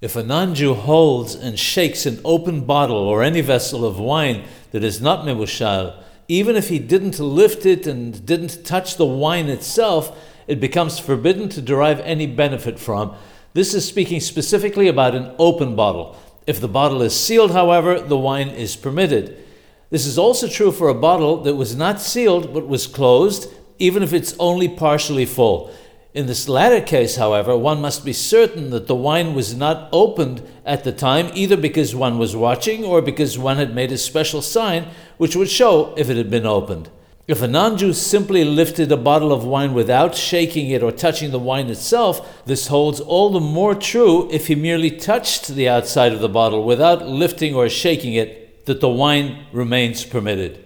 If a non Jew holds and shakes an open bottle or any vessel of wine that is not mebushal, even if he didn't lift it and didn't touch the wine itself, it becomes forbidden to derive any benefit from. This is speaking specifically about an open bottle. If the bottle is sealed, however, the wine is permitted. This is also true for a bottle that was not sealed but was closed, even if it's only partially full. In this latter case, however, one must be certain that the wine was not opened at the time, either because one was watching or because one had made a special sign which would show if it had been opened. If a non Jew simply lifted a bottle of wine without shaking it or touching the wine itself, this holds all the more true if he merely touched the outside of the bottle without lifting or shaking it, that the wine remains permitted.